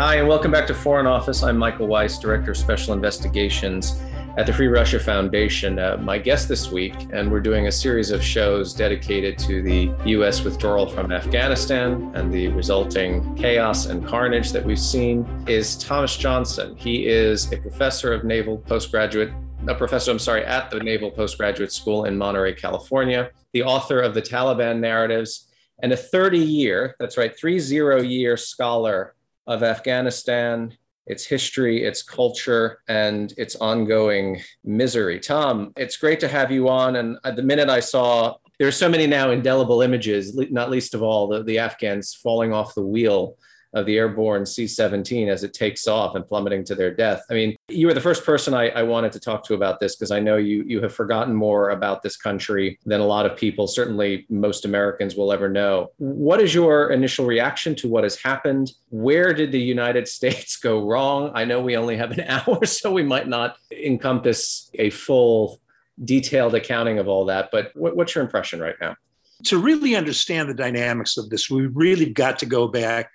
Hi, and welcome back to Foreign Office. I'm Michael Weiss, Director of Special Investigations at the Free Russia Foundation. Uh, my guest this week, and we're doing a series of shows dedicated to the U.S. withdrawal from Afghanistan and the resulting chaos and carnage that we've seen, is Thomas Johnson. He is a professor of naval postgraduate a professor, I'm sorry, at the Naval Postgraduate School in Monterey, California, the author of the Taliban Narratives, and a 30 year, that's right, three zero year scholar of Afghanistan, its history, its culture, and its ongoing misery. Tom, it's great to have you on. And uh, the minute I saw, there are so many now indelible images, not least of all the, the Afghans falling off the wheel of the airborne C 17 as it takes off and plummeting to their death. I mean, you were the first person I, I wanted to talk to about this because I know you, you have forgotten more about this country than a lot of people, certainly most Americans, will ever know. What is your initial reaction to what has happened? Where did the United States go wrong? I know we only have an hour, so we might not encompass a full, detailed accounting of all that, but what, what's your impression right now? To really understand the dynamics of this, we really got to go back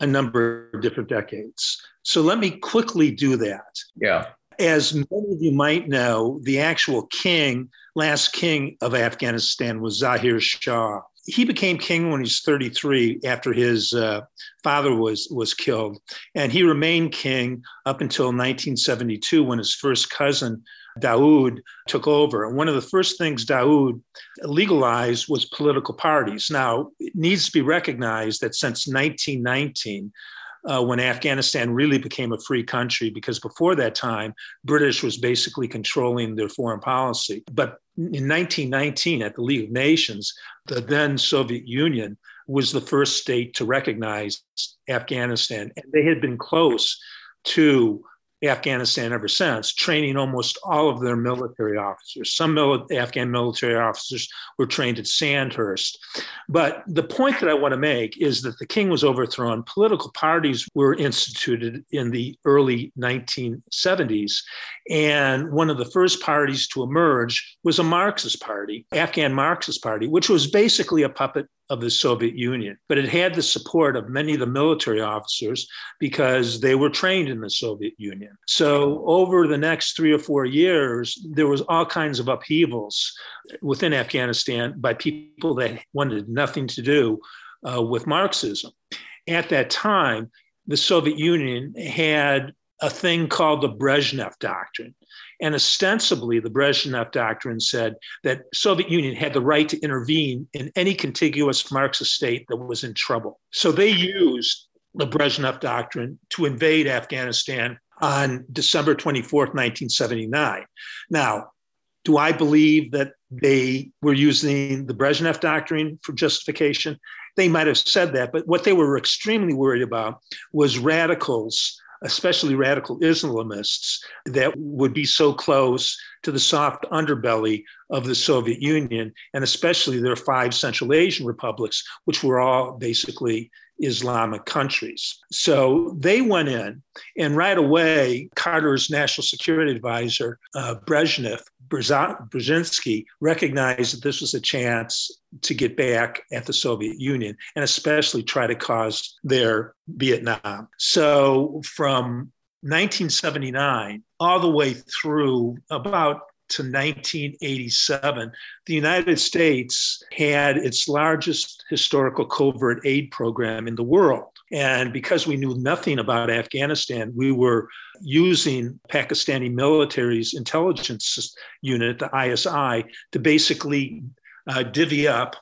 a number of different decades. So let me quickly do that. Yeah. As many of you might know, the actual king, last king of Afghanistan was Zahir Shah. He became king when he was 33 after his uh, father was, was killed. And he remained king up until 1972 when his first cousin, Daoud took over. And one of the first things Daoud legalized was political parties. Now, it needs to be recognized that since 1919, uh, when Afghanistan really became a free country, because before that time, British was basically controlling their foreign policy. But in 1919, at the League of Nations, the then Soviet Union was the first state to recognize Afghanistan. And they had been close to Afghanistan ever since, training almost all of their military officers. Some mil- Afghan military officers were trained at Sandhurst. But the point that I want to make is that the king was overthrown. Political parties were instituted in the early 1970s. And one of the first parties to emerge was a Marxist party, Afghan Marxist Party, which was basically a puppet of the Soviet Union. But it had the support of many of the military officers because they were trained in the Soviet Union. So over the next three or four years, there was all kinds of upheavals within Afghanistan by people that wanted nothing to do uh, with Marxism. At that time, the Soviet Union had a thing called the Brezhnev Doctrine. And ostensibly, the Brezhnev Doctrine said that Soviet Union had the right to intervene in any contiguous Marxist state that was in trouble. So they used the Brezhnev Doctrine to invade Afghanistan on December 24th, 1979. Now, do I believe that they were using the Brezhnev Doctrine for justification? They might have said that, but what they were extremely worried about was radicals especially radical Islamists, that would be so close to the soft underbelly of the Soviet Union, and especially their five Central Asian republics, which were all basically Islamic countries. So they went in, and right away, Carter's national security advisor, uh, Brezhnev, Brzezinski, recognized that this was a chance to get back at the Soviet Union and especially try to cause their Vietnam. So from 1979 all the way through about to 1987, the United States had its largest historical covert aid program in the world. And because we knew nothing about Afghanistan, we were using Pakistani military's intelligence unit, the ISI, to basically uh, divvy up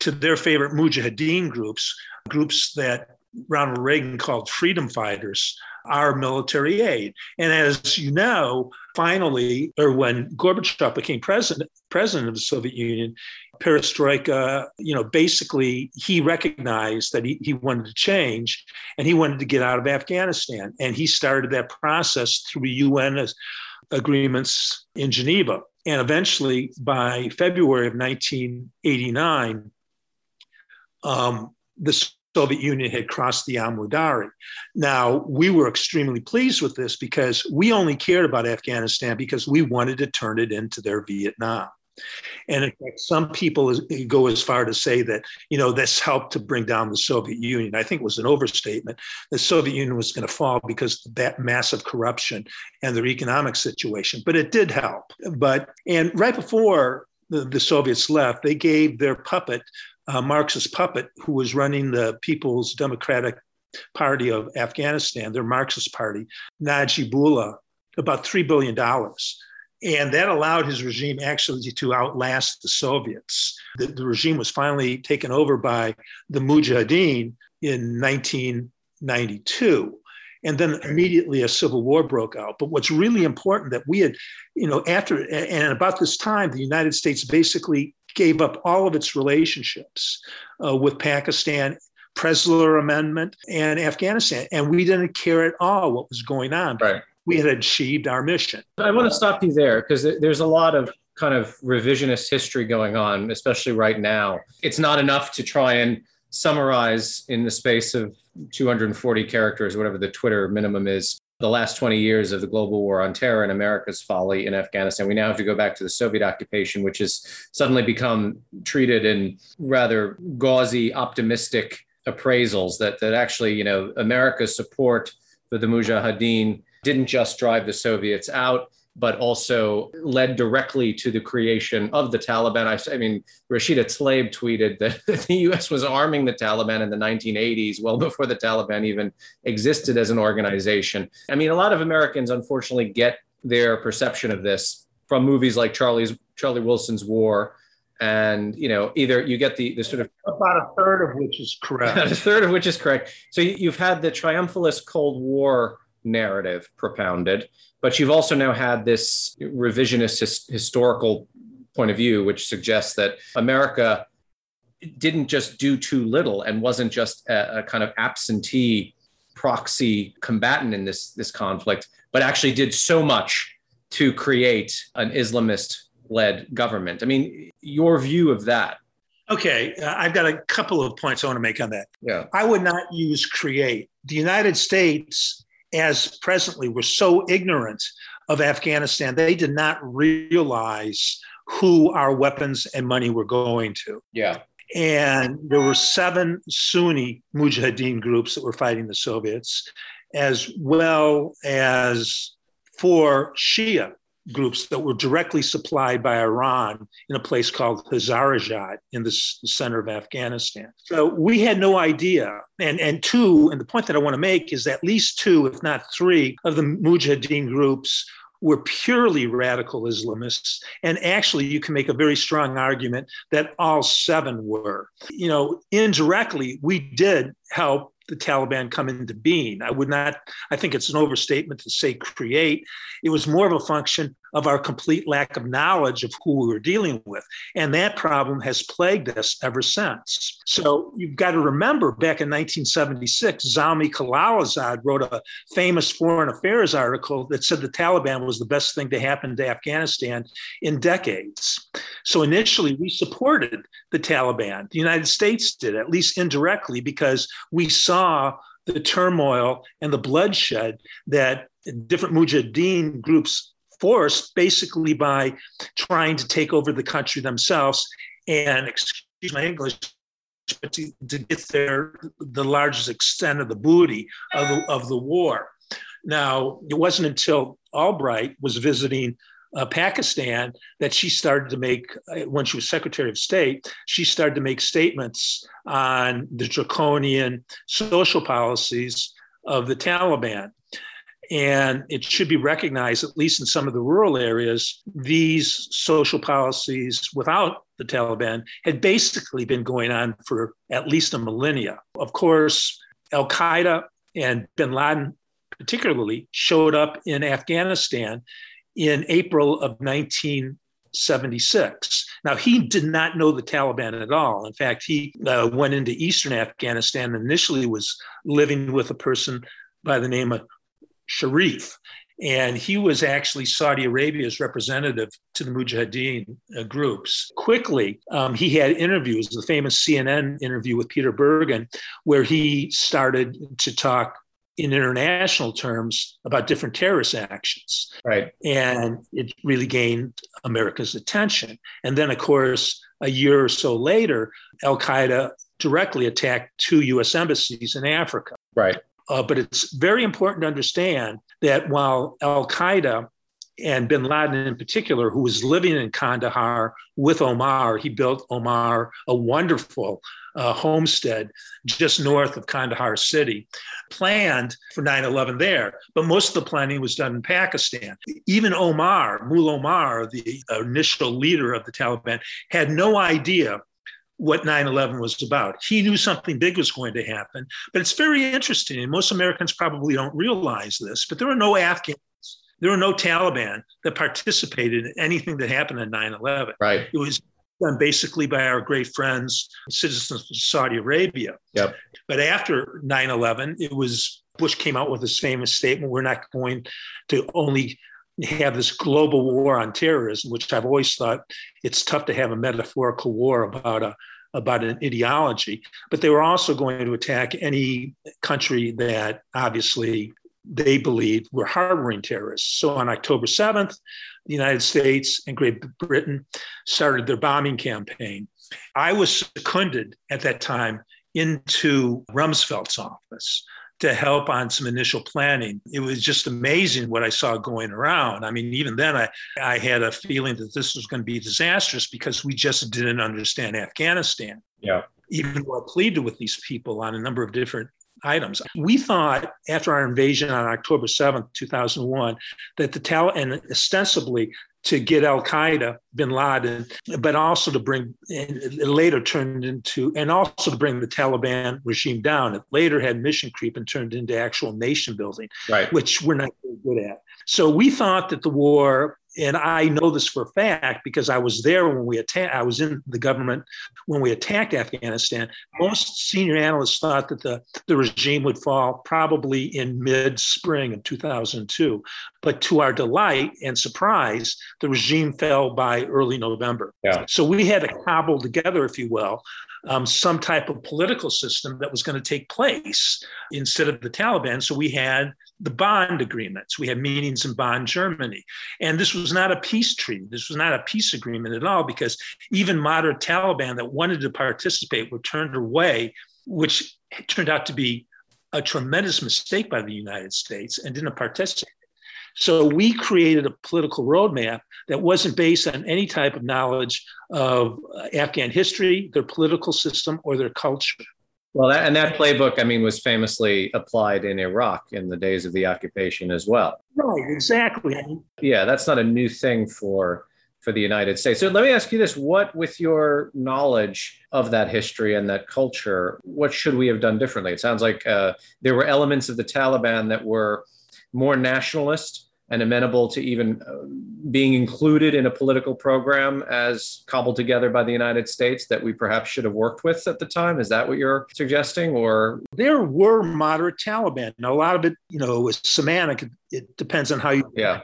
to their favorite mujahideen groups, groups that Ronald Reagan called freedom fighters, our military aid. And as you know, finally, or when Gorbachev became president, president of the Soviet Union, perestroika, you know, basically he recognized that he, he wanted to change and he wanted to get out of Afghanistan. And he started that process through UN agreements in Geneva. And eventually, by February of 1989, um, the Soviet Union had crossed the Amudarya. Now, we were extremely pleased with this because we only cared about Afghanistan because we wanted to turn it into their Vietnam. And in fact, some people go as far to say that, you know, this helped to bring down the Soviet Union. I think it was an overstatement. The Soviet Union was going to fall because of that massive corruption and their economic situation, but it did help. But, and right before the, the Soviets left, they gave their puppet, uh, Marxist puppet, who was running the People's Democratic Party of Afghanistan, their Marxist party, Najibullah, about $3 billion and that allowed his regime actually to outlast the Soviets. The, the regime was finally taken over by the Mujahideen in 1992 and then immediately a civil war broke out. But what's really important that we had you know after and about this time the united states basically gave up all of its relationships uh, with pakistan Pressler amendment and afghanistan and we didn't care at all what was going on right we had achieved our mission. I want to stop you there because there's a lot of kind of revisionist history going on, especially right now. It's not enough to try and summarize in the space of 240 characters, whatever the Twitter minimum is, the last 20 years of the global war on terror and America's folly in Afghanistan. We now have to go back to the Soviet occupation, which has suddenly become treated in rather gauzy, optimistic appraisals that, that actually, you know, America's support for the Mujahideen didn't just drive the Soviets out, but also led directly to the creation of the Taliban. I, I mean, Rashida Tlaib tweeted that the US was arming the Taliban in the 1980s, well before the Taliban even existed as an organization. I mean, a lot of Americans unfortunately get their perception of this from movies like Charlie's Charlie Wilson's War. And you know, either you get the the sort of about a third of which is correct. a third of which is correct. So you've had the triumphalist Cold War narrative propounded, but you've also now had this revisionist his, historical point of view, which suggests that America didn't just do too little and wasn't just a, a kind of absentee proxy combatant in this, this conflict, but actually did so much to create an Islamist led government. I mean, your view of that. Okay, uh, I've got a couple of points I want to make on that. Yeah. I would not use create. The United States as presently were so ignorant of Afghanistan, they did not realize who our weapons and money were going to. Yeah. And there were seven Sunni Mujahideen groups that were fighting the Soviets, as well as four Shia groups that were directly supplied by Iran in a place called Hazarajat in the center of Afghanistan. So we had no idea. And, and two, and the point that I want to make is that at least two, if not three, of the Mujahideen groups were purely radical Islamists. And actually, you can make a very strong argument that all seven were. You know, indirectly, we did help the Taliban come into being. I would not, I think it's an overstatement to say create. It was more of a function of our complete lack of knowledge of who we were dealing with. And that problem has plagued us ever since. So you've got to remember back in 1976, Zalmay Khalilzad wrote a famous foreign affairs article that said the Taliban was the best thing to happen to Afghanistan in decades. So initially, we supported the Taliban. The United States did, at least indirectly, because we saw the turmoil and the bloodshed that different mujahideen groups forced basically by trying to take over the country themselves and excuse my english to, to get their the largest extent of the booty of the, of the war now it wasn't until albright was visiting uh, Pakistan that she started to make, uh, when she was Secretary of State, she started to make statements on the draconian social policies of the Taliban. And it should be recognized, at least in some of the rural areas, these social policies without the Taliban had basically been going on for at least a millennia. Of course, Al Qaeda and bin Laden, particularly, showed up in Afghanistan in April of 1976. Now, he did not know the Taliban at all. In fact, he uh, went into eastern Afghanistan and initially was living with a person by the name of Sharif. And he was actually Saudi Arabia's representative to the Mujahideen uh, groups. Quickly, um, he had interviews, the famous CNN interview with Peter Bergen, where he started to talk in international terms about different terrorist actions. Right. And it really gained America's attention. And then, of course, a year or so later, Al Qaeda directly attacked two US embassies in Africa. Right. Uh, but it's very important to understand that while Al Qaeda and bin Laden in particular, who was living in Kandahar with Omar, he built Omar a wonderful uh, homestead just north of Kandahar city, planned for 9 11 there. But most of the planning was done in Pakistan. Even Omar, Mullah Omar, the initial leader of the Taliban, had no idea what 9 11 was about. He knew something big was going to happen. But it's very interesting. And most Americans probably don't realize this, but there were no Afghans. There were no Taliban that participated in anything that happened in 9 11. Right. It was done basically by our great friends, citizens of Saudi Arabia. Yep. But after 9 11, it was Bush came out with this famous statement we're not going to only have this global war on terrorism, which I've always thought it's tough to have a metaphorical war about a about an ideology, but they were also going to attack any country that obviously they believed were harboring terrorists. So on October 7th, the United States and Great Britain started their bombing campaign. I was seconded at that time into Rumsfeld's office to help on some initial planning. It was just amazing what I saw going around. I mean, even then, I, I had a feeling that this was going to be disastrous because we just didn't understand Afghanistan. Yeah. Even though I pleaded with these people on a number of different items. We thought after our invasion on October 7th, 2001, that the Taliban, and ostensibly to get Al Qaeda, bin Laden, but also to bring, later turned into, and also to bring the Taliban regime down. It later had mission creep and turned into actual nation building, right. which we're not very good at. So we thought that the war and I know this for a fact because I was there when we attacked. I was in the government when we attacked Afghanistan. Most senior analysts thought that the, the regime would fall probably in mid spring of 2002. But to our delight and surprise, the regime fell by early November. Yeah. So we had to cobble together, if you will, um, some type of political system that was going to take place instead of the Taliban. So we had the Bonn agreements. We had meetings in Bonn, Germany. And this was not a peace treaty. This was not a peace agreement at all because even moderate Taliban that wanted to participate were turned away, which turned out to be a tremendous mistake by the United States and didn't participate. So we created a political roadmap that wasn't based on any type of knowledge of Afghan history, their political system, or their culture. Well, that, and that playbook, I mean, was famously applied in Iraq in the days of the occupation as well. Right, exactly. Yeah, that's not a new thing for for the United States. So let me ask you this: What, with your knowledge of that history and that culture, what should we have done differently? It sounds like uh, there were elements of the Taliban that were more nationalist and amenable to even uh, being included in a political program as cobbled together by the United States that we perhaps should have worked with at the time? Is that what you're suggesting? Or there were moderate Taliban. Now, a lot of it, you know, was semantic. It depends on how you yeah.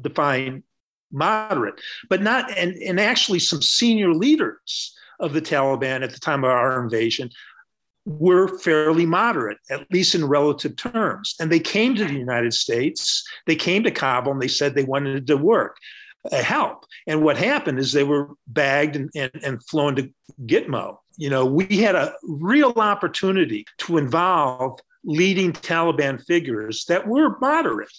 define moderate, but not and and actually some senior leaders of the Taliban at the time of our invasion were fairly moderate, at least in relative terms. And they came to the United States, they came to Kabul, and they said they wanted to work, uh, help. And what happened is they were bagged and, and, and flown to Gitmo. You know, we had a real opportunity to involve leading Taliban figures that were moderate.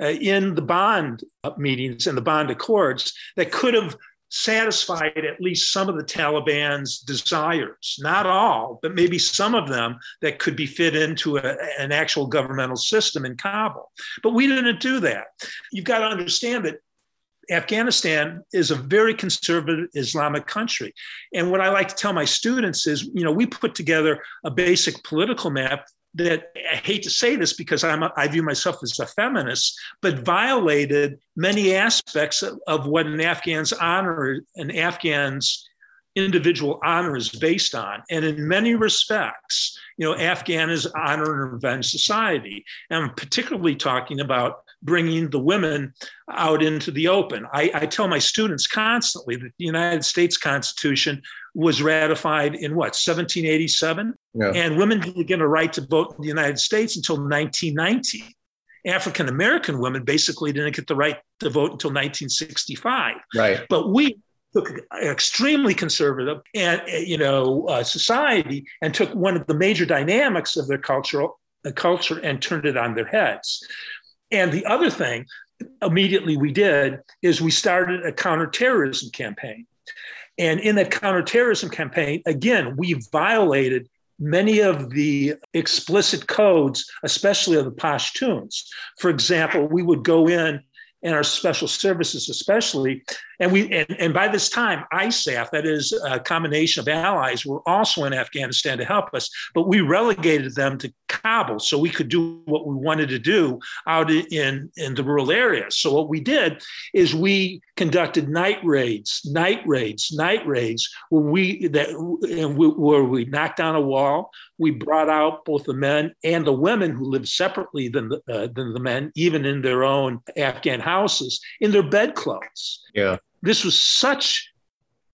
Uh, in the Bonn meetings and the Bonn Accords that could have satisfied at least some of the Taliban's desires, not all, but maybe some of them that could be fit into a, an actual governmental system in Kabul. But we didn't do that. You've got to understand that Afghanistan is a very conservative Islamic country. And what I like to tell my students is, you know, we put together a basic political map that I hate to say this because I'm a, I view myself as a feminist, but violated many aspects of, of what an Afghan's honor, an Afghan's individual honor is based on. And in many respects, you know, Afghan is honor and revenge society. And I'm particularly talking about bringing the women out into the open. I, I tell my students constantly that the United States Constitution was ratified in what, 1787? Yeah. And women didn't get a right to vote in the United States until 1990. African American women basically didn't get the right to vote until 1965. Right. But we took an extremely conservative and you know uh, society and took one of the major dynamics of their cultural uh, culture and turned it on their heads. And the other thing immediately we did is we started a counterterrorism campaign. And in that counterterrorism campaign, again, we violated many of the explicit codes, especially of the Pashtuns. For example, we would go in and our special services especially. And we and, and by this time, ISAF, that is a combination of allies, were also in Afghanistan to help us, but we relegated them to Kabul so we could do what we wanted to do out in, in the rural areas. So what we did is we conducted night raids, night raids, night raids, where we that where we knocked down a wall, we brought out both the men and the women who lived separately than the, uh, than the men, even in their own Afghan houses, in their bedclothes. Yeah. This was such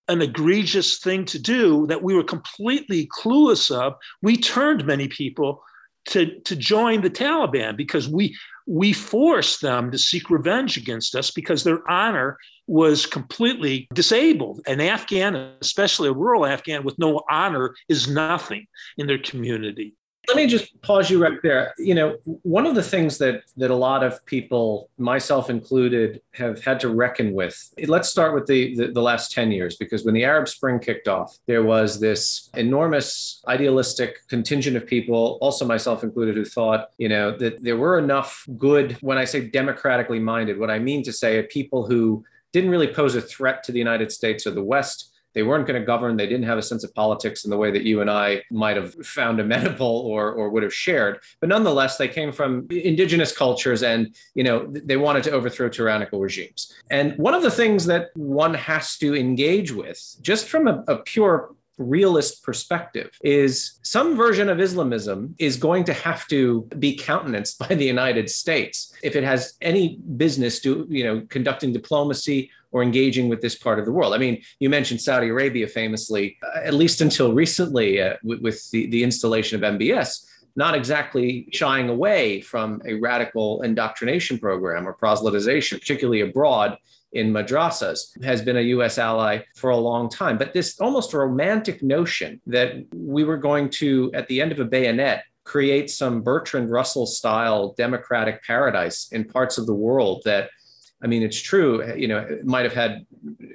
an egregious thing to do that we were completely clueless of. We turned many people to, to join the Taliban because we we forced them to seek revenge against us because their honor was completely disabled. An Afghan, especially a rural Afghan with no honor, is nothing in their community. Let me just pause you right there. You know, one of the things that that a lot of people, myself included, have had to reckon with. Let's start with the, the, the last 10 years, because when the Arab Spring kicked off, there was this enormous idealistic contingent of people, also myself included, who thought, you know, that there were enough good, when I say democratically minded, what I mean to say are people who didn't really pose a threat to the United States or the West. They weren't going to govern. They didn't have a sense of politics in the way that you and I might have found amenable or, or would have shared. But nonetheless, they came from indigenous cultures and, you know, they wanted to overthrow tyrannical regimes. And one of the things that one has to engage with, just from a, a pure realist perspective is some version of Islamism is going to have to be countenanced by the United States if it has any business to, you know, conducting diplomacy or engaging with this part of the world. I mean, you mentioned Saudi Arabia famously, uh, at least until recently uh, with, the, the installation of MBS not exactly shying away from a radical indoctrination program or proselytization, particularly abroad in madrasas, has been a US ally for a long time. But this almost romantic notion that we were going to, at the end of a bayonet, create some Bertrand Russell style democratic paradise in parts of the world that I mean, it's true, you know, it might have had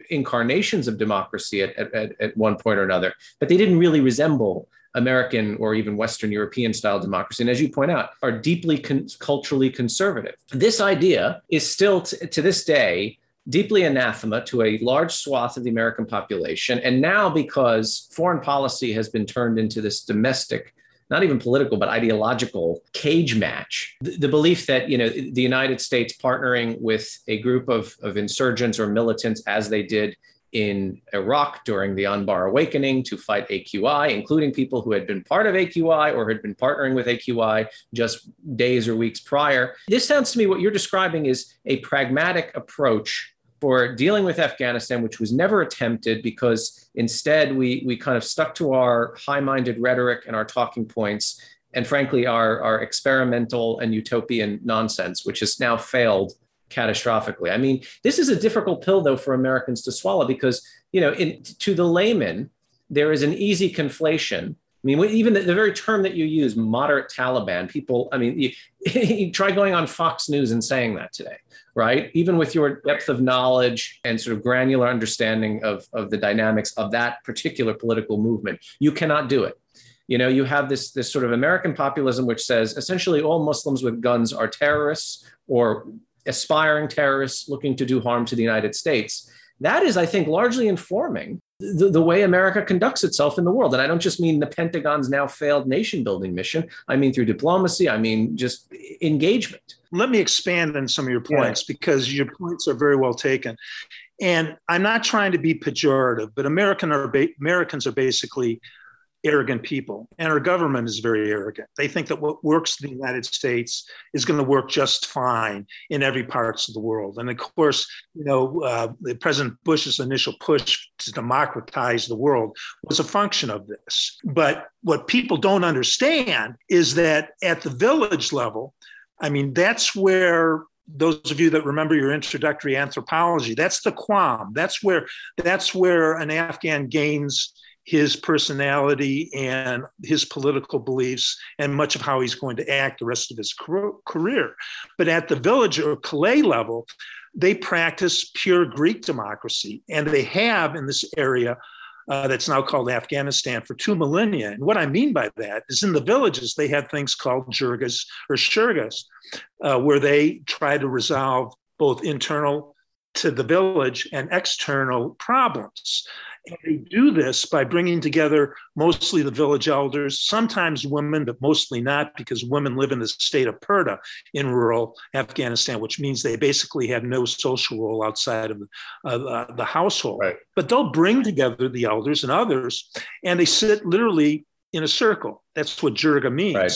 incarnations of democracy at, at, at one point or another, but they didn't really resemble American or even Western European style democracy, and as you point out, are deeply con- culturally conservative. This idea is still, t- to this day, deeply anathema to a large swath of the American population. And now, because foreign policy has been turned into this domestic, not even political, but ideological cage match, the, the belief that you know the United States partnering with a group of, of insurgents or militants, as they did in Iraq during the Anbar awakening to fight AQI, including people who had been part of AQI or had been partnering with AQI just days or weeks prior. This sounds to me what you're describing is a pragmatic approach for dealing with Afghanistan, which was never attempted because instead we, we kind of stuck to our high minded rhetoric and our talking points. And frankly, our, our experimental and utopian nonsense, which has now failed catastrophically. I mean, this is a difficult pill, though, for Americans to swallow because, you know, in, to the layman, there is an easy conflation. I mean, even the, the very term that you use, moderate Taliban, people, I mean, you, you try going on Fox News and saying that today, right? Even with your depth of knowledge and sort of granular understanding of, of the dynamics of that particular political movement, you cannot do it you know you have this this sort of american populism which says essentially all muslims with guns are terrorists or aspiring terrorists looking to do harm to the United States. That is, I think, largely informing the, the, way America conducts itself in the world. And I don't just mean the Pentagon's now failed nation building mission, I mean through diplomacy, I mean just engagement. Let me expand on some of your points yeah. because your points are very well taken. And I'm not trying to be pejorative, but American are ba- Americans are basically arrogant people, and our government is very arrogant. They think that what works in the United States is going to work just fine in every parts of the world. And of course, you know, uh, President Bush's initial push to democratize the world was a function of this. But what people don't understand is that at the village level, I mean, that's where those of you that remember your introductory anthropology, that's the qawm. That's where that's where an Afghan gains his personality and his political beliefs and much of how he's going to act the rest of his career. But at the village or Kalay level, they practice pure Greek democracy, and they have in this area uh, that's now called Afghanistan for two millennia. And what I mean by that is in the villages, they had things called jirgas or shurgas, uh, where they try to resolve both internal to the village and external problems. And they do this by bringing together mostly the village elders, sometimes women, but mostly not, because women live in the state of Purdah in rural Afghanistan, which means they basically have no social role outside of uh, the household. Right. But they'll bring together the elders and others, and they sit literally in a circle. That's what Jirga means. Right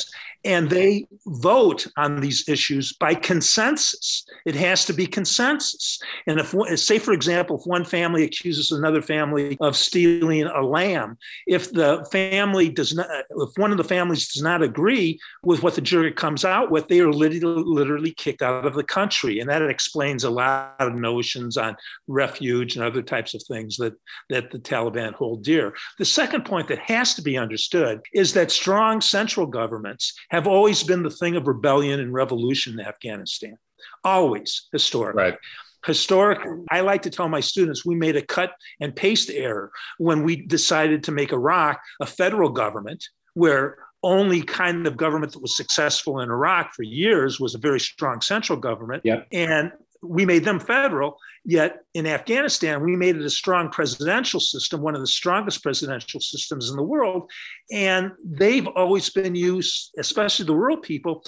and they vote on these issues by consensus. It has to be consensus. And if, say, for example, if one family accuses another family of stealing a lamb, if the family does not, if one of the families does not agree with what the jury comes out with, they are literally, literally kicked out of the country. And that explains a lot of notions on refuge and other types of things that, that the Taliban hold dear. The second point that has to be understood is that strong central governments have always been the thing of rebellion and revolution in Afghanistan, always historically. Right. Historic, I like to tell my students we made a cut and paste error when we decided to make Iraq a federal government where only kind of government that was successful in Iraq for years was a very strong central government. Yep. And we made them federal. Yet in Afghanistan, we made it a strong presidential system, one of the strongest presidential systems in the world. And they've always been used, especially the rural people,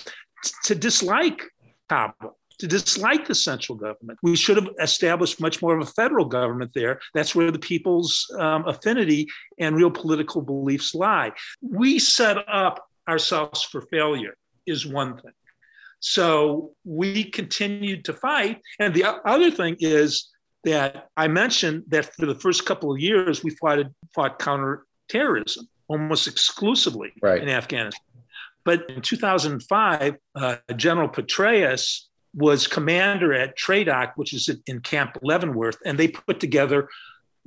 to dislike Kabul, to dislike the central government. We should have established much more of a federal government there. That's where the people's um, affinity and real political beliefs lie. We set up ourselves for failure, is one thing. So we continued to fight. And the other thing is that I mentioned that for the first couple of years, we fought, fought counterterrorism almost exclusively right. in Afghanistan. But in 2005, uh, General Petraeus was commander at TRADOC, which is in Camp Leavenworth, and they put together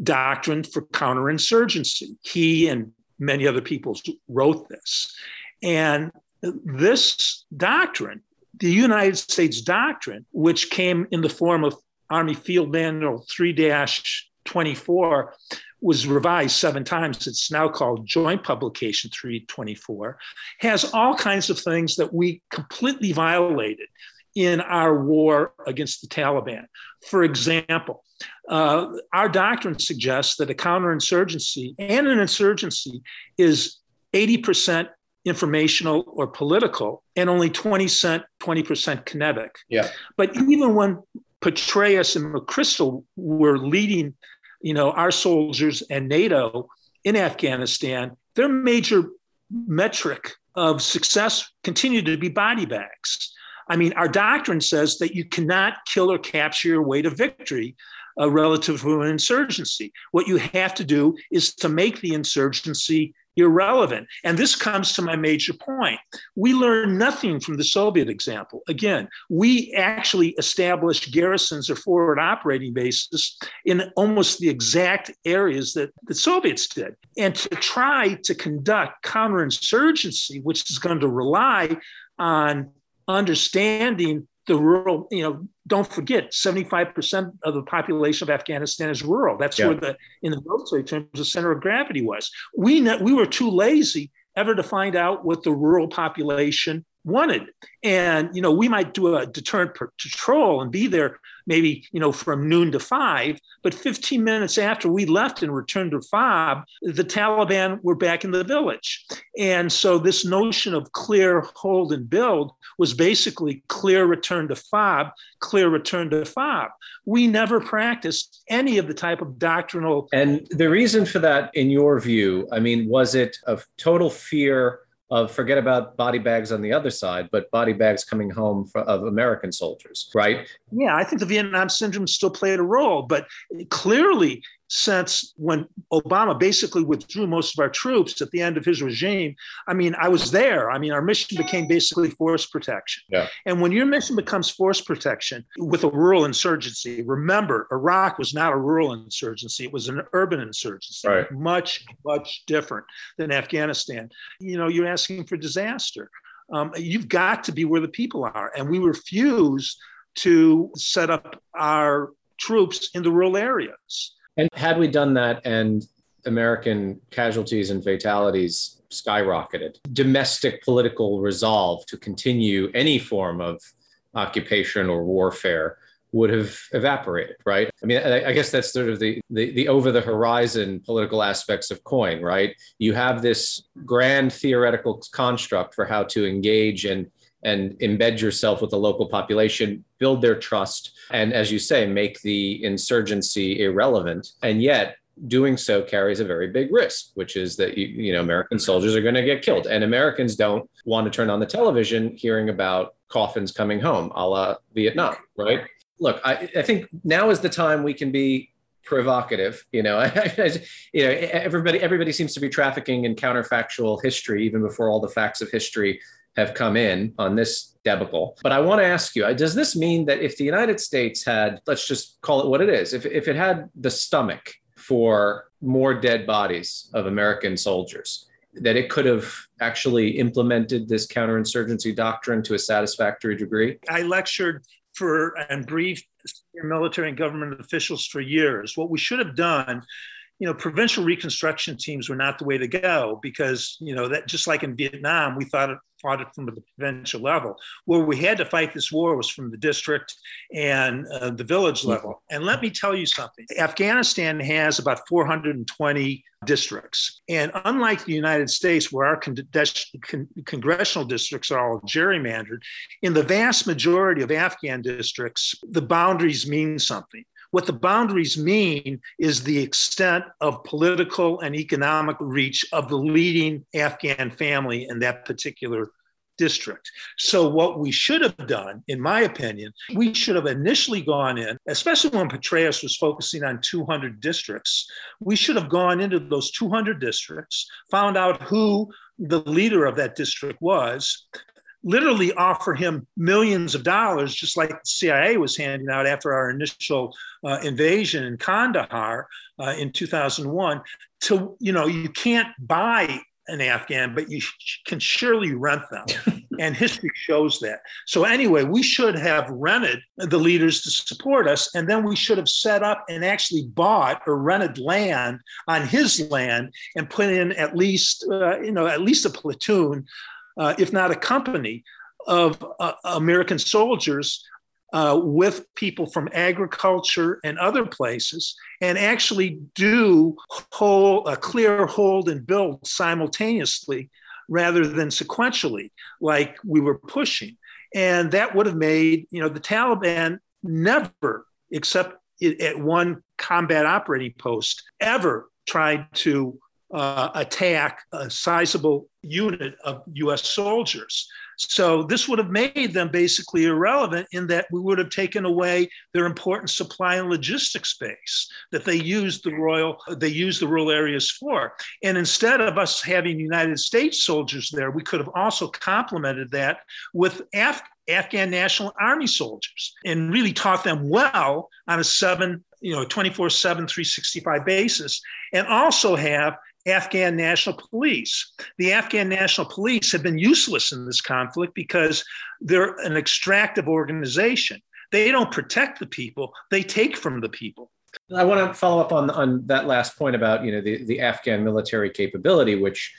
doctrine for counterinsurgency. He and many other people wrote this. And this doctrine the United States doctrine, which came in the form of Army Field Manual 3 24, was revised seven times. It's now called Joint Publication 324, has all kinds of things that we completely violated in our war against the Taliban. For example, uh, our doctrine suggests that a counterinsurgency and an insurgency is 80% informational or political and only 20 cent 20% kinetic. Yeah. But even when petraeus and mcchrystal were leading you know our soldiers and nato in afghanistan their major metric of success continued to be body bags. I mean our doctrine says that you cannot kill or capture your way to victory uh, relative to an insurgency. What you have to do is to make the insurgency irrelevant. And this comes to my major point. We learned nothing from the Soviet example. Again, we actually established garrisons or forward operating bases in almost the exact areas that the Soviets did. And to try to conduct counterinsurgency, which is going to rely on understanding the rural, you know, don't forget 75% of the population of Afghanistan is rural. That's yeah. where the, in the military terms, the center of gravity was. We, we were too lazy ever to find out what the rural population wanted. And, you know, we might do a deterrent patrol and be there maybe, you know, from noon to five, but 15 minutes after we left and returned to FOB, the Taliban were back in the village. And so this notion of clear, hold, and build was basically clear return to FOB, clear return to FOB. We never practiced any of the type of doctrinal. And the reason for that, in your view, I mean, was it of total fear of forget about body bags on the other side, but body bags coming home for, of American soldiers, right? Yeah, I think the Vietnam syndrome still played a role, but clearly since when Obama basically withdrew most of our troops at the end of his regime. I mean, I was there. I mean, our mission became basically force protection. Yeah. And when your mission becomes force protection with a rural insurgency, remember, Iraq was not a rural insurgency, it was an urban insurgency, right. much, much different than Afghanistan. You know, you're asking for disaster. Um, you've got to be where the people are. And we refuse to set up our troops in the rural areas. And had we done that and American casualties and fatalities skyrocketed, domestic political resolve to continue any form of occupation or warfare would have evaporated, right? I mean, I, guess that's sort of the, the, the over the horizon political aspects of COIN, right? You have this grand theoretical construct for how to engage and and embed yourself with the local population, build their trust, and as you say, make the insurgency irrelevant. And yet, doing so carries a very big risk, which is that you, you know American soldiers are going to get killed, and Americans don't want to turn on the television hearing about coffins coming home, a la Vietnam, right? Look, I, I think now is the time we can be provocative. You know, you know, everybody everybody seems to be trafficking in counterfactual history even before all the facts of history have come in on this debacle. But I want to ask you does this mean that if the United States had, let's just call it what it is, if, if it had the stomach for more dead bodies of American soldiers, that it could have actually implemented this counterinsurgency doctrine to a satisfactory degree? I lectured for and briefed military and government officials for years. What we should have done you know, provincial reconstruction teams were not the way to go because, you know, that just like in Vietnam, we thought it fought it from the provincial level. Where we had to fight this war was from the district and uh, the village level. And let me tell you something Afghanistan has about 420 districts. And unlike the United States, where our con- con- congressional districts are all gerrymandered, in the vast majority of Afghan districts, the boundaries mean something. What the boundaries mean is the extent of political and economic reach of the leading Afghan family in that particular district. So, what we should have done, in my opinion, we should have initially gone in, especially when Petraeus was focusing on 200 districts, we should have gone into those 200 districts, found out who the leader of that district was, literally offer him millions of dollars, just like the CIA was handing out after our initial uh, invasion in Kandahar uh, in 2001. To you know, you can't buy an Afghan, but you sh- can surely rent them. and history shows that. So, anyway, we should have rented the leaders to support us. And then we should have set up and actually bought or rented land on his land and put in at least, uh, you know, at least a platoon uh, if not a company, of uh, American soldiers uh, with people from agriculture and other places, and actually do hold a clear hold and build simultaneously rather than sequentially, like we were pushing. And that would have made, you know, the Taliban never, except at one combat operating post, ever tried to uh, attack a sizable unit of US soldiers. So this would have made them basically irrelevant in that we would have taken away their important supply and logistics base that they used the royal they used the rural areas for. And instead of us having United States soldiers there, we could have also complemented that with Af- Afghan National Army soldiers and really taught them well on a seven, you know, 24 7, 365 basis, and also have Afghan National Police. The Afghan National Police have been useless in this conflict because they're an extractive organization. They don't protect the people, they take from the people. I want to follow up on, on that last point about you know the, the Afghan military capability, which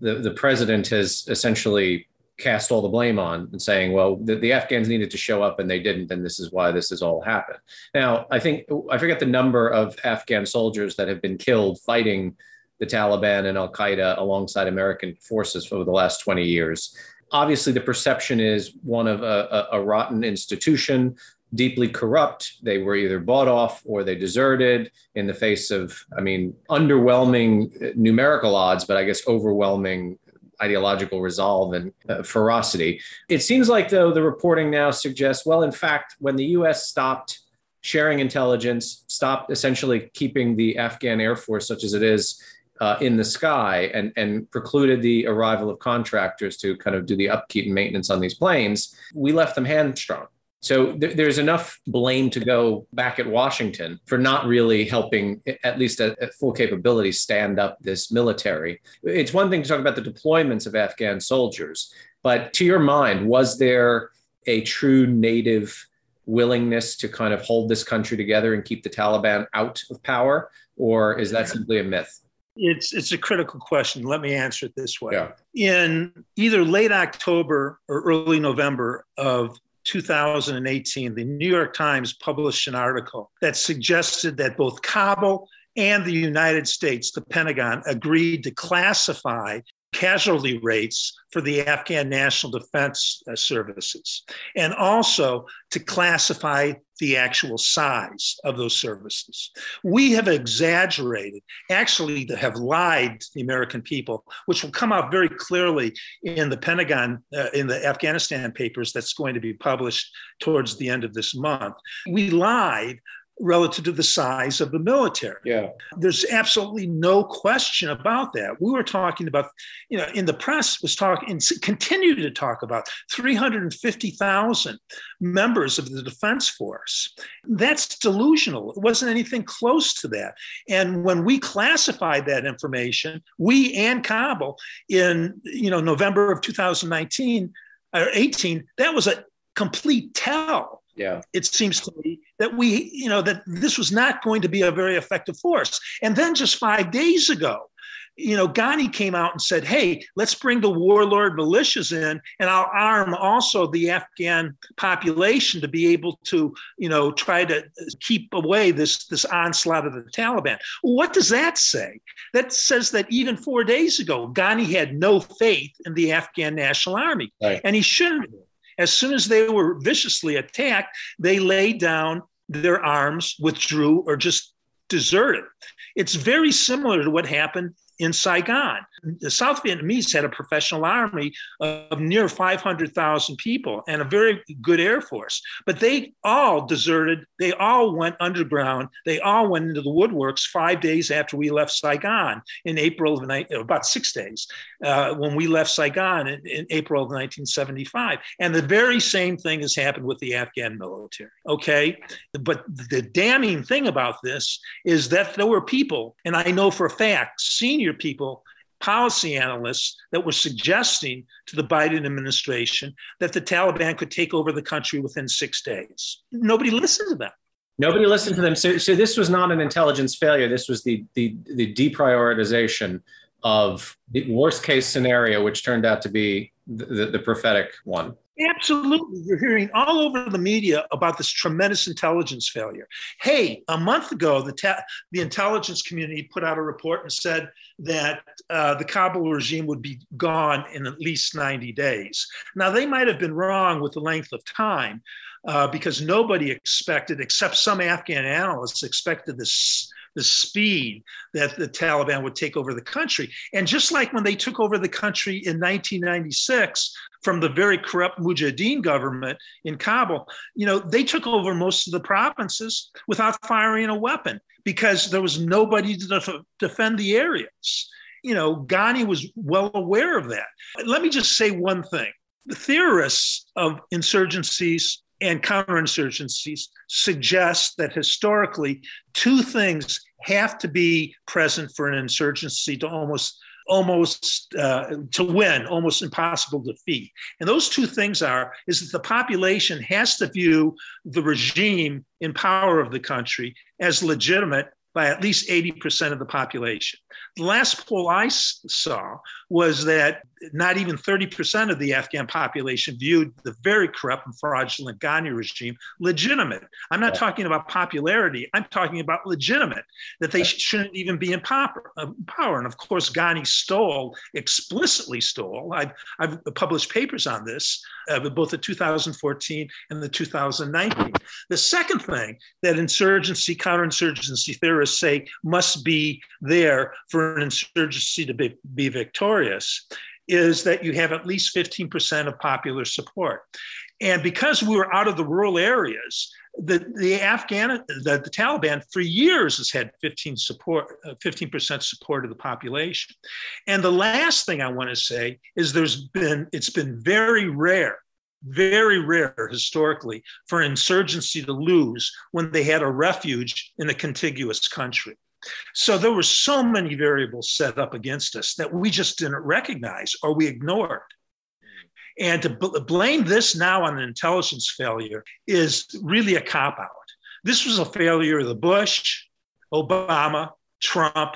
the, the president has essentially cast all the blame on and saying, well, the, the, Afghans needed to show up and they didn't, and this is why this has all happened. Now, I think I forget the number of Afghan soldiers that have been killed fighting the Taliban and Al Qaeda alongside American forces for the last 20 years. Obviously, the perception is one of a, a, a rotten institution, deeply corrupt. They were either bought off or they deserted in the face of, I mean, underwhelming numerical odds, but I guess overwhelming ideological resolve and uh, ferocity. It seems like, though, the reporting now suggests, well, in fact, when the US stopped sharing intelligence, stopped essentially keeping the Afghan Air Force, such as it is, uh, in the sky and, and precluded the arrival of contractors to kind of do the upkeep and maintenance on these planes, we left them hamstrung. So th- there's enough blame to go back at Washington for not really helping, at least at, at, full capability, stand up this military. It's one thing to talk about the deployments of Afghan soldiers, but to your mind, was there a true native willingness to kind of hold this country together and keep the Taliban out of power, or is that simply a myth? It's it's a critical question. Let me answer it this way. Yeah. In either late October or early November of 2018, the New York Times published an article that suggested that both Kabul and the United States, the Pentagon, agreed to classify casualty rates for the Afghan National Defense uh, Services, and also to classify the actual size of those services. We have exaggerated, actually, have lied to the American people, which will come out very clearly in the Pentagon, uh, in the Afghanistan papers that's going to be published towards the end of this month. We lied relative to the size of the military. Yeah. There's absolutely no question about that. We were talking about, you know, in the press was talking and continue to talk about 350,000 members of the defense force. That's delusional. It wasn't anything close to that. And when we classified that information, we and Kabul in, you know, November of 2019 or uh, 18, that was a complete tell yeah. It seems to me that we you know that this was not going to be a very effective force. And then just five days ago you know ghani came out and said hey let's bring the warlord militias in and i'll arm also the afghan population to be able to you know try to keep away this this onslaught of the taliban. What does that say? That says that even four days ago ghani had no faith in the afghan national army. Right. and he shouldn't as soon as they were viciously attacked, they laid down their arms, withdrew, or just deserted. It's very similar to what happened in Saigon. The South Vietnamese had a professional army of near 500,000 people and a very good air force, but they all deserted. They all went underground. They all went into the woodworks five days after we left Saigon in April of about six days uh, when we left Saigon in, in April of 1975. And the very same thing has happened with the Afghan military. Okay. But the damning thing about this is that there were people, and I know for a fact, senior senior people, policy analysts that were suggesting to the Biden administration that the Taliban could take over the country within six days. Nobody listened to them. Nobody listened to them. So, so this was not an intelligence failure. This was the, the, the deprioritization of the worst case scenario, which turned out to be the, the, the prophetic one. Absolutely. You're hearing all over the media about this tremendous intelligence failure. Hey, a month ago, the, ta- the intelligence community put out a report and said that uh, the Kabul regime would be gone in at least 90 days. Now, they might have been wrong with the length of time uh, because nobody expected, except some Afghan analysts, expected this the speed that the Taliban would take over the country. And just like when they took over the country in 1996 from the very corrupt Mujahideen government in Kabul, you know, they took over most of the provinces without firing a weapon because there was nobody to def- defend the areas. You know, Ghani was well aware of that. Let me just say one thing. The theorists of insurgencies and counterinsurgencies suggest that historically two things have to be present for an insurgency to almost almost uh, to win almost impossible defeat and those two things are is that the population has to view the regime in power of the country as legitimate by at least 80% of the population. The last poll I saw was that not even 30% of the Afghan population viewed the very corrupt and fraudulent Ghani regime legitimate. I'm not talking about popularity, I'm talking about legitimate, that they shouldn't even be in power. And of course, Ghani stole, explicitly stole. I've, I've published papers on this, uh, both the 2014 and the 2019. The second thing that insurgency, counterinsurgency theorists say must be there for an insurgency to be, be victorious is that you have at least 15% of popular support. And because we were out of the rural areas, the, the Afghan, the, the Taliban for years has had 15 support, uh, 15% support of the population. And the last thing I want to say is there's been, it's been very rare very rare historically for insurgency to lose when they had a refuge in a contiguous country. So there were so many variables set up against us that we just didn't recognize or we ignored. And to bl- blame this now on an intelligence failure is really a cop out. This was a failure of the Bush, Obama, Trump,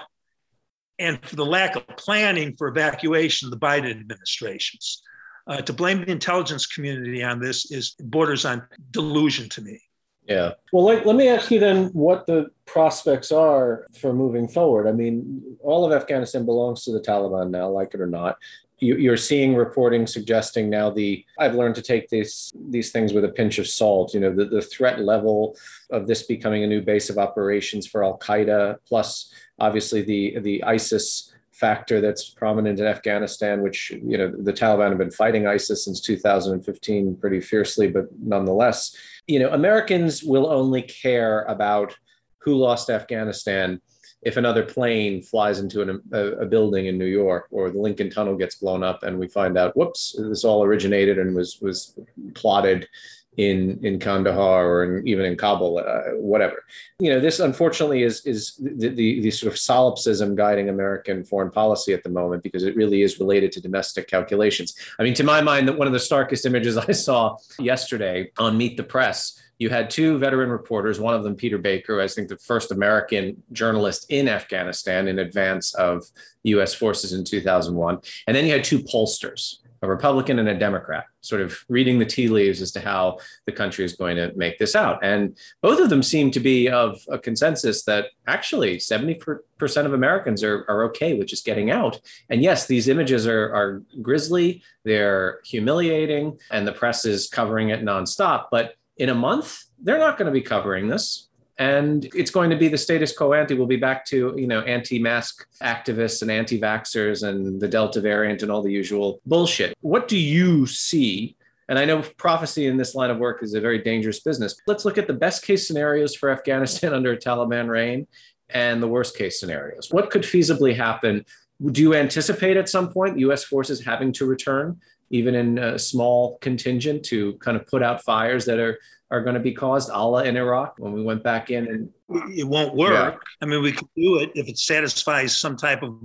and for the lack of planning for evacuation, the Biden administrations. Uh, to blame the intelligence community on this is borders on delusion to me. Yeah. Well, let, let me ask you then what the prospects are for moving forward. I mean, all of Afghanistan belongs to the Taliban now, like it or not. You, are seeing reporting suggesting now the I've learned to take these these things with a pinch of salt. You know, the, the threat level of this becoming a new base of operations for Al Qaeda, plus obviously the the ISIS factor that's prominent in Afghanistan, which you know the Taliban have been fighting ISIS since 2015 pretty fiercely, but nonetheless you know, Americans will only care about who lost Afghanistan if another plane flies into an, a, a, building in New York or the Lincoln Tunnel gets blown up and we find out, whoops, this all originated and was was plotted in in Kandahar or in, even in Kabul, uh, whatever. You know, this unfortunately is is the, the, the sort of solipsism guiding American foreign policy at the moment because it really is related to domestic calculations. I mean, to my mind, that one of the starkest images I saw yesterday on Meet the Press. You had two veteran reporters, one of them Peter Baker, I think the first American journalist in Afghanistan in advance of US forces in 2001. And then you had two pollsters, a Republican and a Democrat, sort of reading the tea leaves as to how the country is going to make this out. And both of them seem to be of a consensus that actually 70% of Americans are, are okay with just getting out. And yes, these images are, are grisly, they're humiliating, and the press is covering it nonstop. But in a month, they're not going to be covering this and it's going to be the status quo ante. We'll be back to you know anti-mask activists and anti-vaxxers and the Delta variant and all the usual bullshit. What do you see? And I know prophecy in this line of work is a very dangerous business. Let's look at the best case scenarios for Afghanistan under a Taliban reign and the worst case scenarios. What could feasibly happen? Do you anticipate at some point U.S. forces having to return, even in a small contingent, to kind of put out fires that are are going to be caused, Allah in Iraq, when we went back in and it won't work. Yeah. I mean, we can do it if it satisfies some type of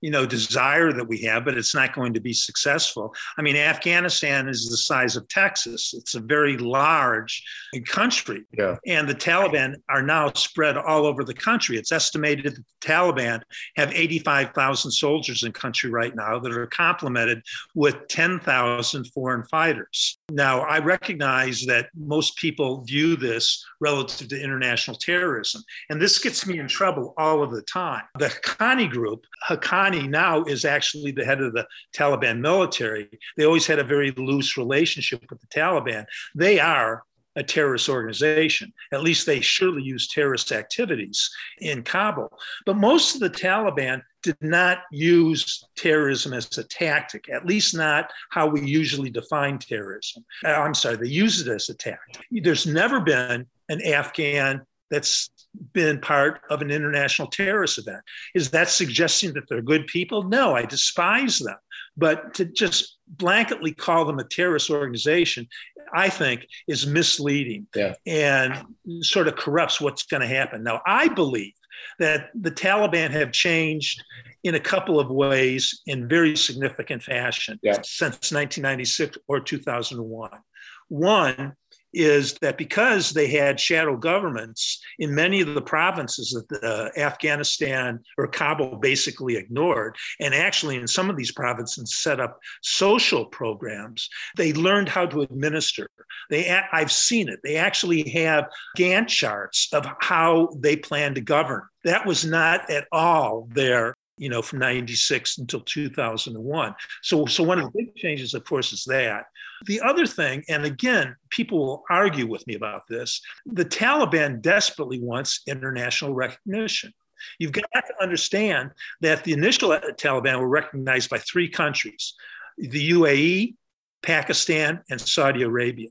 you know desire that we have but it's not going to be successful. I mean afghanistan is the size of texas. It's a very large country. Yeah. and the taliban are now spread all over the country. It's estimated that the taliban have 85000 soldiers in country right now that are complemented with 10000 foreign fighters. Now i recognize that most people view this relative to international terrorism and this gets me in trouble all of the time. The haqqani group haqqani Now is actually the head of the Taliban military. They always had a very loose relationship with the Taliban. They are a terrorist organization. At least they surely use terrorist activities in Kabul. But most of the Taliban did not use terrorism as a tactic, at least not how we usually define terrorism. Uh, I'm sorry, they use it as a tactic. There's never been an Afghan that's been part of an international terrorist event. Is that suggesting that they're good people? No, I despise them. But to just blanketly call them a terrorist organization, I think, is misleading yeah. and sort of corrupts what's going to happen. Now, I believe that the Taliban have changed in a couple of ways in very significant fashion yeah. since 1996 or 2001. One is that because they had shadow governments in many of the provinces that uh, Afghanistan or Kabul basically ignored, and actually in some of these provinces set up social programs, they learned how to administer. They, I've seen it. They actually have Gantt charts of how they plan to govern. That was not at all there you know, from 96 until 2001. So, so one of the big changes, of course, is that. The other thing, and again, people will argue with me about this, the Taliban desperately wants international recognition. You've got to understand that the initial Taliban were recognized by three countries the UAE, Pakistan, and Saudi Arabia.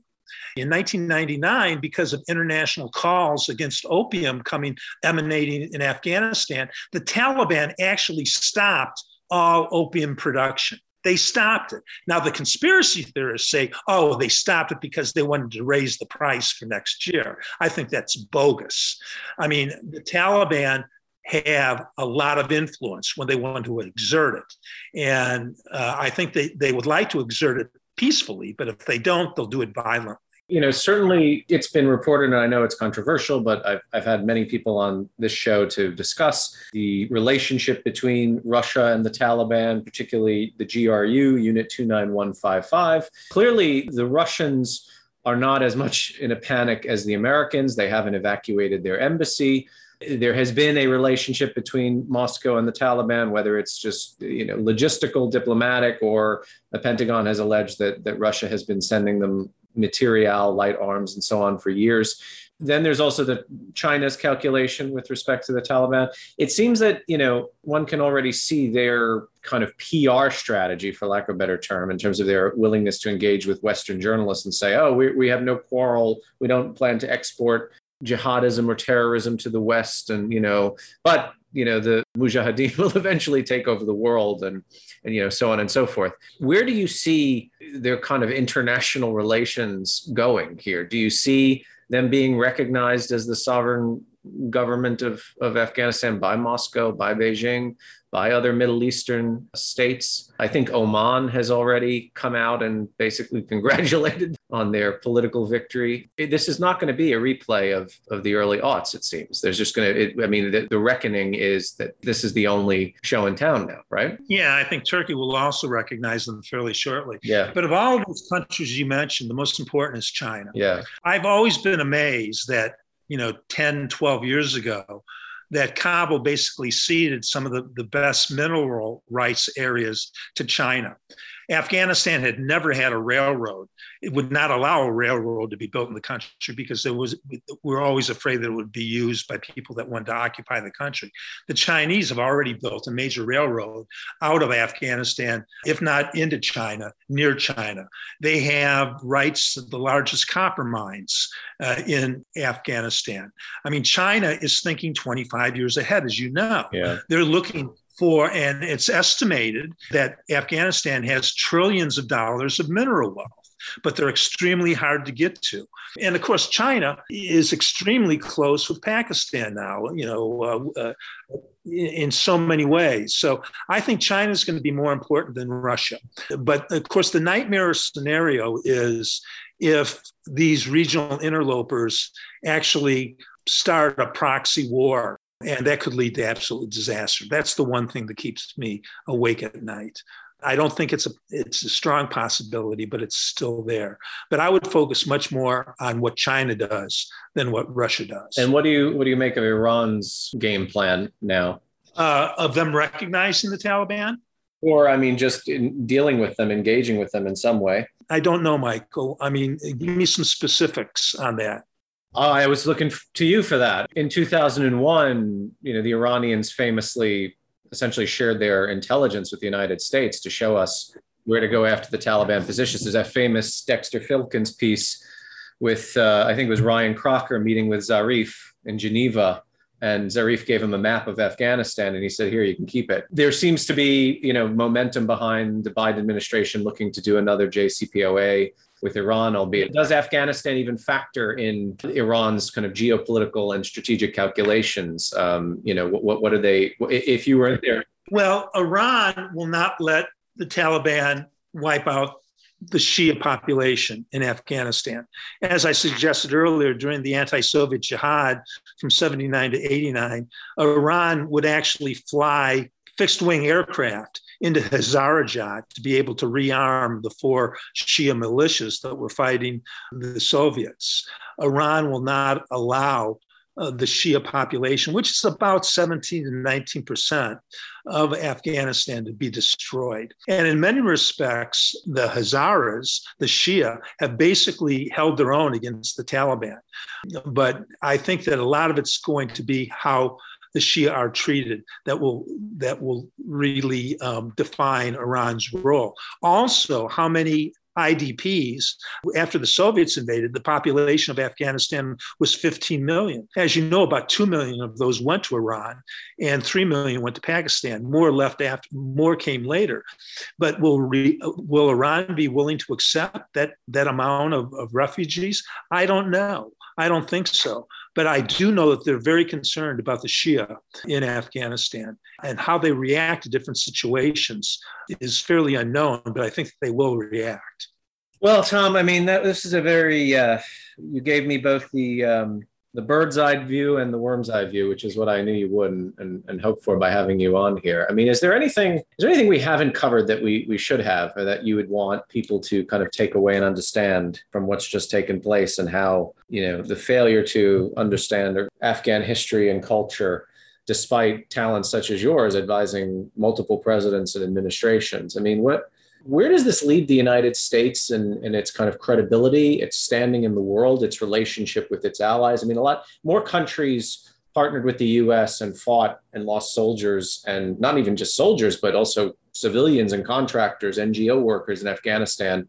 In 1999, because of international calls against opium coming emanating in Afghanistan, the Taliban actually stopped all opium production. They stopped it. Now, the conspiracy theorists say, oh, they stopped it because they wanted to raise the price for next year. I think that's bogus. I mean, the Taliban have a lot of influence when they want to exert it. And uh, I think they, they would like to exert it peacefully, but if they don't, they'll do it violently. You know, certainly it's been reported, and I know it's controversial, but I've, I've had many people on this show to discuss the relationship between Russia and the Taliban, particularly the GRU, Unit 29155. Clearly, the Russians are not as much in a panic as the Americans. They haven't evacuated their embassy there has been a relationship between Moscow and the Taliban, whether it's just you know logistical, diplomatic, or the Pentagon has alleged that that Russia has been sending them material, light arms, and so on for years. Then there's also the China's calculation with respect to the Taliban. It seems that you know one can already see their kind of PR strategy, for lack of a better term, in terms of their willingness to engage with Western journalists and say, "Oh, we, we have no quarrel. We don't plan to export jihadism or terrorism to the West, and you know, but you know, the Mujahideen will eventually take over the world, and and you know, so on and so forth. Where do you see their kind of international relations going here? Do you see them being recognized as the sovereign government of, of Afghanistan by Moscow, by Beijing? By other Middle Eastern states. I think Oman has already come out and basically congratulated on their political victory. This is not going to be a replay of, of the early aughts, it seems. There's just going to, I mean, the, the reckoning is that this is the only show in town now, right? Yeah, I think Turkey will also recognize them fairly shortly. Yeah. But of all of those countries you mentioned, the most important is China. Yeah. I've always been amazed that, you know, 10, 12 years ago, that Kabul basically ceded some of the, the best mineral rights areas to China. Afghanistan had never had a railroad. It would not allow a railroad to be built in the country because there was we we're always afraid that it would be used by people that wanted to occupy the country. The Chinese have already built a major railroad out of Afghanistan, if not into China, near China. They have rights to the largest copper mines uh, in Afghanistan. I mean, China is thinking 25 years ahead, as you know. Yeah. They're looking for, and it's estimated that Afghanistan has trillions of dollars of mineral wealth but they're extremely hard to get to. And of course, China is extremely close with Pakistan now, you know, uh, uh, in so many ways. So I think China is going to be more important than Russia. But of course, the nightmare scenario is if these regional interlopers actually start a proxy war and that could lead to absolute disaster. That's the one thing that keeps me awake at night. I don't think it's a it's a strong possibility, but it's still there. But I would focus much more on what China does than what Russia does. And what do you what do you make of Iran's game plan now? Uh, of them recognizing the Taliban, or I mean, just dealing with them, engaging with them in some way. I don't know, Michael. I mean, give me some specifics on that. Uh, I was looking to you for that. In 2001, you know, the Iranians famously essentially shared their intelligence with the United States to show us where to go after the Taliban positions. There's that famous Dexter Filkins piece with, uh, I think it was Ryan Crocker meeting with Zarif in Geneva. And Zarif gave him a map of Afghanistan and he said, Here, you can keep it. There seems to be, you know, momentum behind the Biden administration looking to do another JCPOA with Iran, albeit does Afghanistan even factor in Iran's kind of geopolitical and strategic calculations? Um, you know, what, what are they, if you were there? Well, Iran will not let the Taliban wipe out the Shia population in Afghanistan. As I suggested earlier, during the anti Soviet jihad from 79 to 89, Iran would actually fly fixed wing aircraft into Hazarajat to be able to rearm the four Shia militias that were fighting the Soviets. Iran will not allow uh, the Shia population, which is about 17 to 19 percent of Afghanistan, to be destroyed. And in many respects, the Hazaras, the Shia, have basically held their own against the Taliban. But I think that a lot of it's going to be how the Shia are treated that will that will really um, define Iran's role. Also, how many IDPs. After the Soviets invaded, the population of Afghanistan was 15 million. As you know, about 2 million of those went to Iran and 3 million went to Pakistan. More left after, more came later. But will, re, will Iran be willing to accept that, that amount of, of refugees? I don't know. I don't think so. But I do know that they're very concerned about the Shia in Afghanistan and how they react to different situations is fairly unknown, but I think they will react. Well, Tom, I mean, that, this is a very, uh, you gave me both the, um, the bird's eye view and the worm's eye view, which is what I knew you would and, and, and hope for by having you on here. I mean, is there anything is there anything we haven't covered that we we should have, or that you would want people to kind of take away and understand from what's just taken place and how you know the failure to understand Afghan history and culture, despite talents such as yours advising multiple presidents and administrations? I mean, what where does this leave the United States and, and its kind of credibility, its standing in the world, its relationship with its allies? I mean, a lot more countries partnered with the US and fought and lost soldiers, and not even just soldiers, but also civilians and contractors, NGO workers in Afghanistan.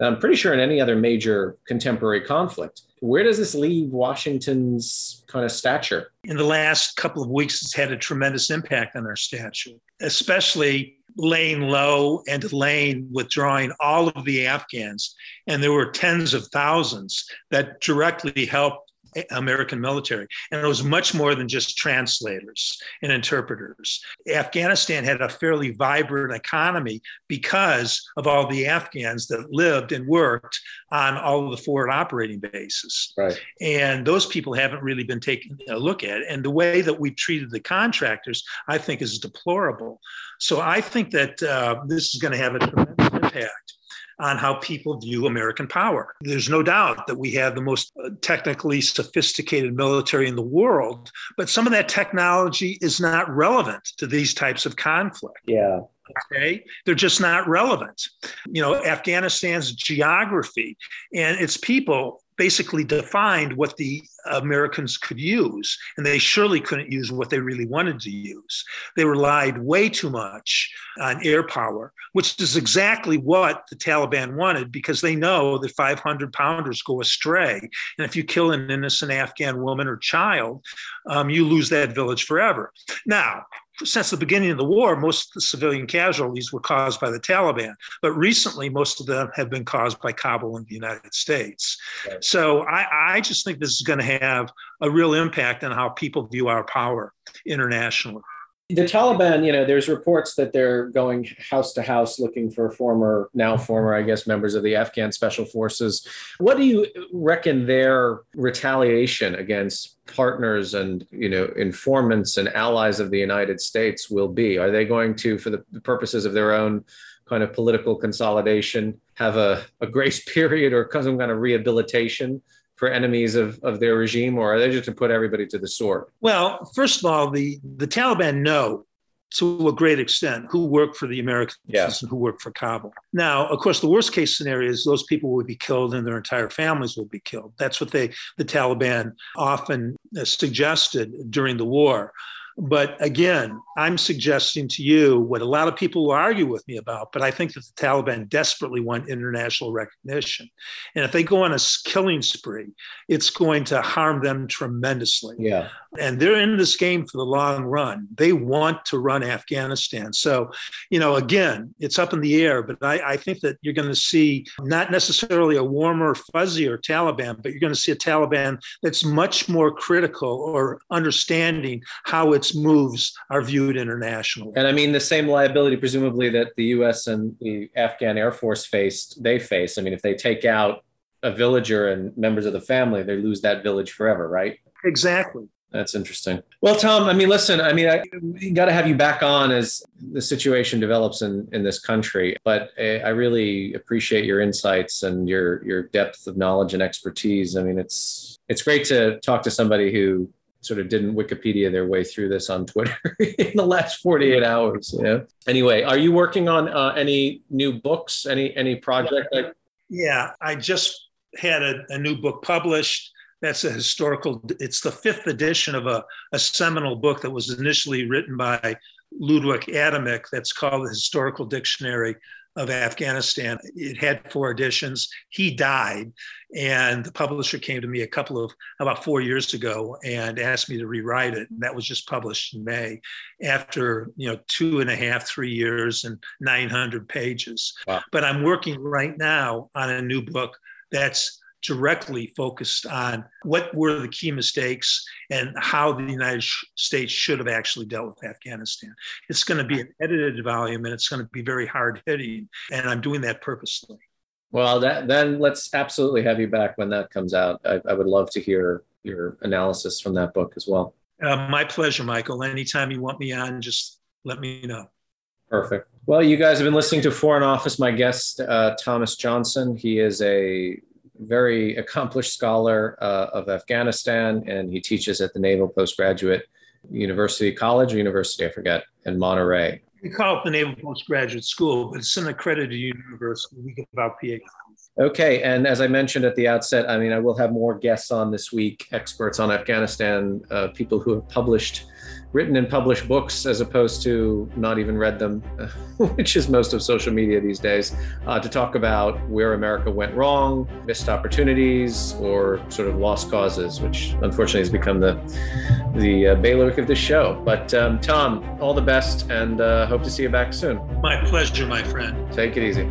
I'm pretty sure in any other major contemporary conflict. Where does this leave Washington's kind of stature? In the last couple of weeks, it's had a tremendous impact on our stature, especially laying low and delaying withdrawing all of the Afghans. And there were tens of thousands that directly helped American military. And it was much more than just translators and interpreters. Afghanistan had a fairly vibrant economy because of all the Afghans that lived and worked on all of the forward operating bases. Right. And those people haven't really been taken a look at. And the way that we treated the contractors, I think, is deplorable. So I think that uh, this is going to have a tremendous impact on how people view American power. There's no doubt that we have the most uh, technically sophisticated military in the world, but some of that technology is not relevant to these types of conflict. Yeah. Okay. They're just not relevant. You know, Afghanistan's geography and its people basically defined what the Americans could use, and they surely couldn't use what they really wanted to use. They relied way too much on air power, which is exactly what the Taliban wanted because they know that 500 pounders go astray. And if you kill an innocent Afghan woman or child, um, you lose that village forever. Now, since the beginning of the war, most of the civilian casualties were caused by the Taliban, but recently most of them have been caused by Kabul and the United States. Right. So I, I just think this is going to have a real impact on how people view our power internationally the Taliban, you know, there's reports that they're going house to house looking for former, now former, I guess, members of the Afghan special forces. What do you reckon their retaliation against partners and, you know, informants and allies of the United States will be? Are they going to, for the purposes of their own kind of political consolidation, have a, a grace period or some kind of rehabilitation for enemies of, of their regime, or are they just to put everybody to the sword? Well, first of all, the, the Taliban know to a great extent who work for the Americans yeah. and who work for Kabul. Now, of course, the worst case scenario is those people would be killed and their entire families will be killed. That's what they the Taliban often uh, suggested during the war. But again, I'm suggesting to you what a lot of people will argue with me about, but I think that the Taliban desperately want international recognition. And if they go on a killing spree, it's going to harm them tremendously. Yeah. And they're in this game for the long run. They want to run Afghanistan. So, you know, again, it's up in the air, but I, I think that you're going to see not necessarily a warmer, fuzzier Taliban, but you're going to see a Taliban that's much more critical or understanding how its its moves are viewed internationally. And I mean, the same liability, presumably, that the US and the Afghan Air Force faced, they face. I mean, if they take out a villager and members of the family, they lose that village forever, right? Exactly. That's interesting. Well, Tom, I mean, listen, I mean, I got to have you back on as the situation develops in, in this country. But eh, I really appreciate your insights and your your depth of knowledge and expertise. I mean, it's it's great to talk to somebody who sort of didn't Wikipedia their way through this on Twitter in the last 48 hours. Know? Anyway, are you working on uh, any new books? Any any project? Like- yeah, I just had a, a new book published that's a historical it's the fifth edition of a, a seminal book that was initially written by ludwig adamec that's called the historical dictionary of afghanistan. It had four editions. He died and the publisher came to me a couple of about four years ago and asked me to rewrite it and that was just published in may. After you know two and a half three years and 900 pages. Wow. but i'm working right now on a new book that's directly focused on what were the key mistakes and how the United States should have actually dealt with Afghanistan. It's going to be an edited volume and it's going to be very hard hitting. And I'm doing that purposely. Well, that, then let's absolutely have you back when that comes out. I, I would love to hear your analysis from that book as well. Uh, my pleasure, Michael. Anytime you want me on, just let me know. Perfect. Well, you guys have been listening to Foreign Office. My guest, uh, Thomas Johnson. He is a very accomplished scholar uh, of Afghanistan, and he teaches at the Naval Postgraduate University College or University, I forget, in Monterey. We call it the Naval Postgraduate School, but it's an accredited university. We give out PhDs. Okay, and as I mentioned at the outset, I mean, I will have more guests on this week, experts on Afghanistan, uh, people who have published written and published books as opposed to not even read them, which is most of social media these days, uh, to talk about where America went wrong, missed opportunities, or sort of lost causes, which unfortunately has become the the uh, bailiwick of this show. But um, Tom, all the best, and uh, hope to see you back soon. My pleasure, my friend. Take it easy.